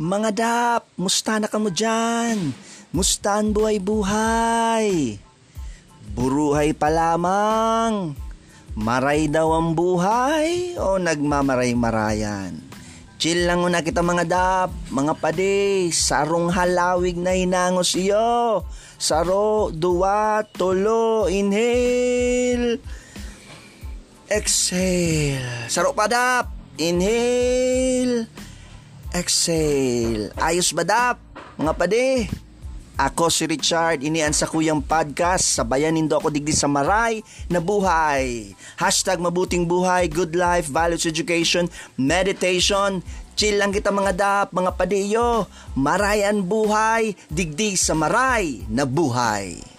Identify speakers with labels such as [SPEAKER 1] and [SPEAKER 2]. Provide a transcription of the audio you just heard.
[SPEAKER 1] Mga dap, musta na ka mo dyan? Mustaan buhay-buhay? Buruhay pa lamang. Maray daw ang buhay o nagmamaray-marayan? Chill lang una kita mga dap, mga pade, sarong halawig na hinangos iyo. Saro, duwa, tulo, inhale. Exhale. Saro pa dap. Inhale. Exhale. Ayos ba dap? Mga pade. Ako si Richard, inian sa Kuyang Podcast, sabayan nindo ako digdi sa maray na buhay. Hashtag mabuting buhay, good life, values education, meditation. Chill lang kita mga dap, mga padiyo. Marayan buhay, digdi sa maray na buhay.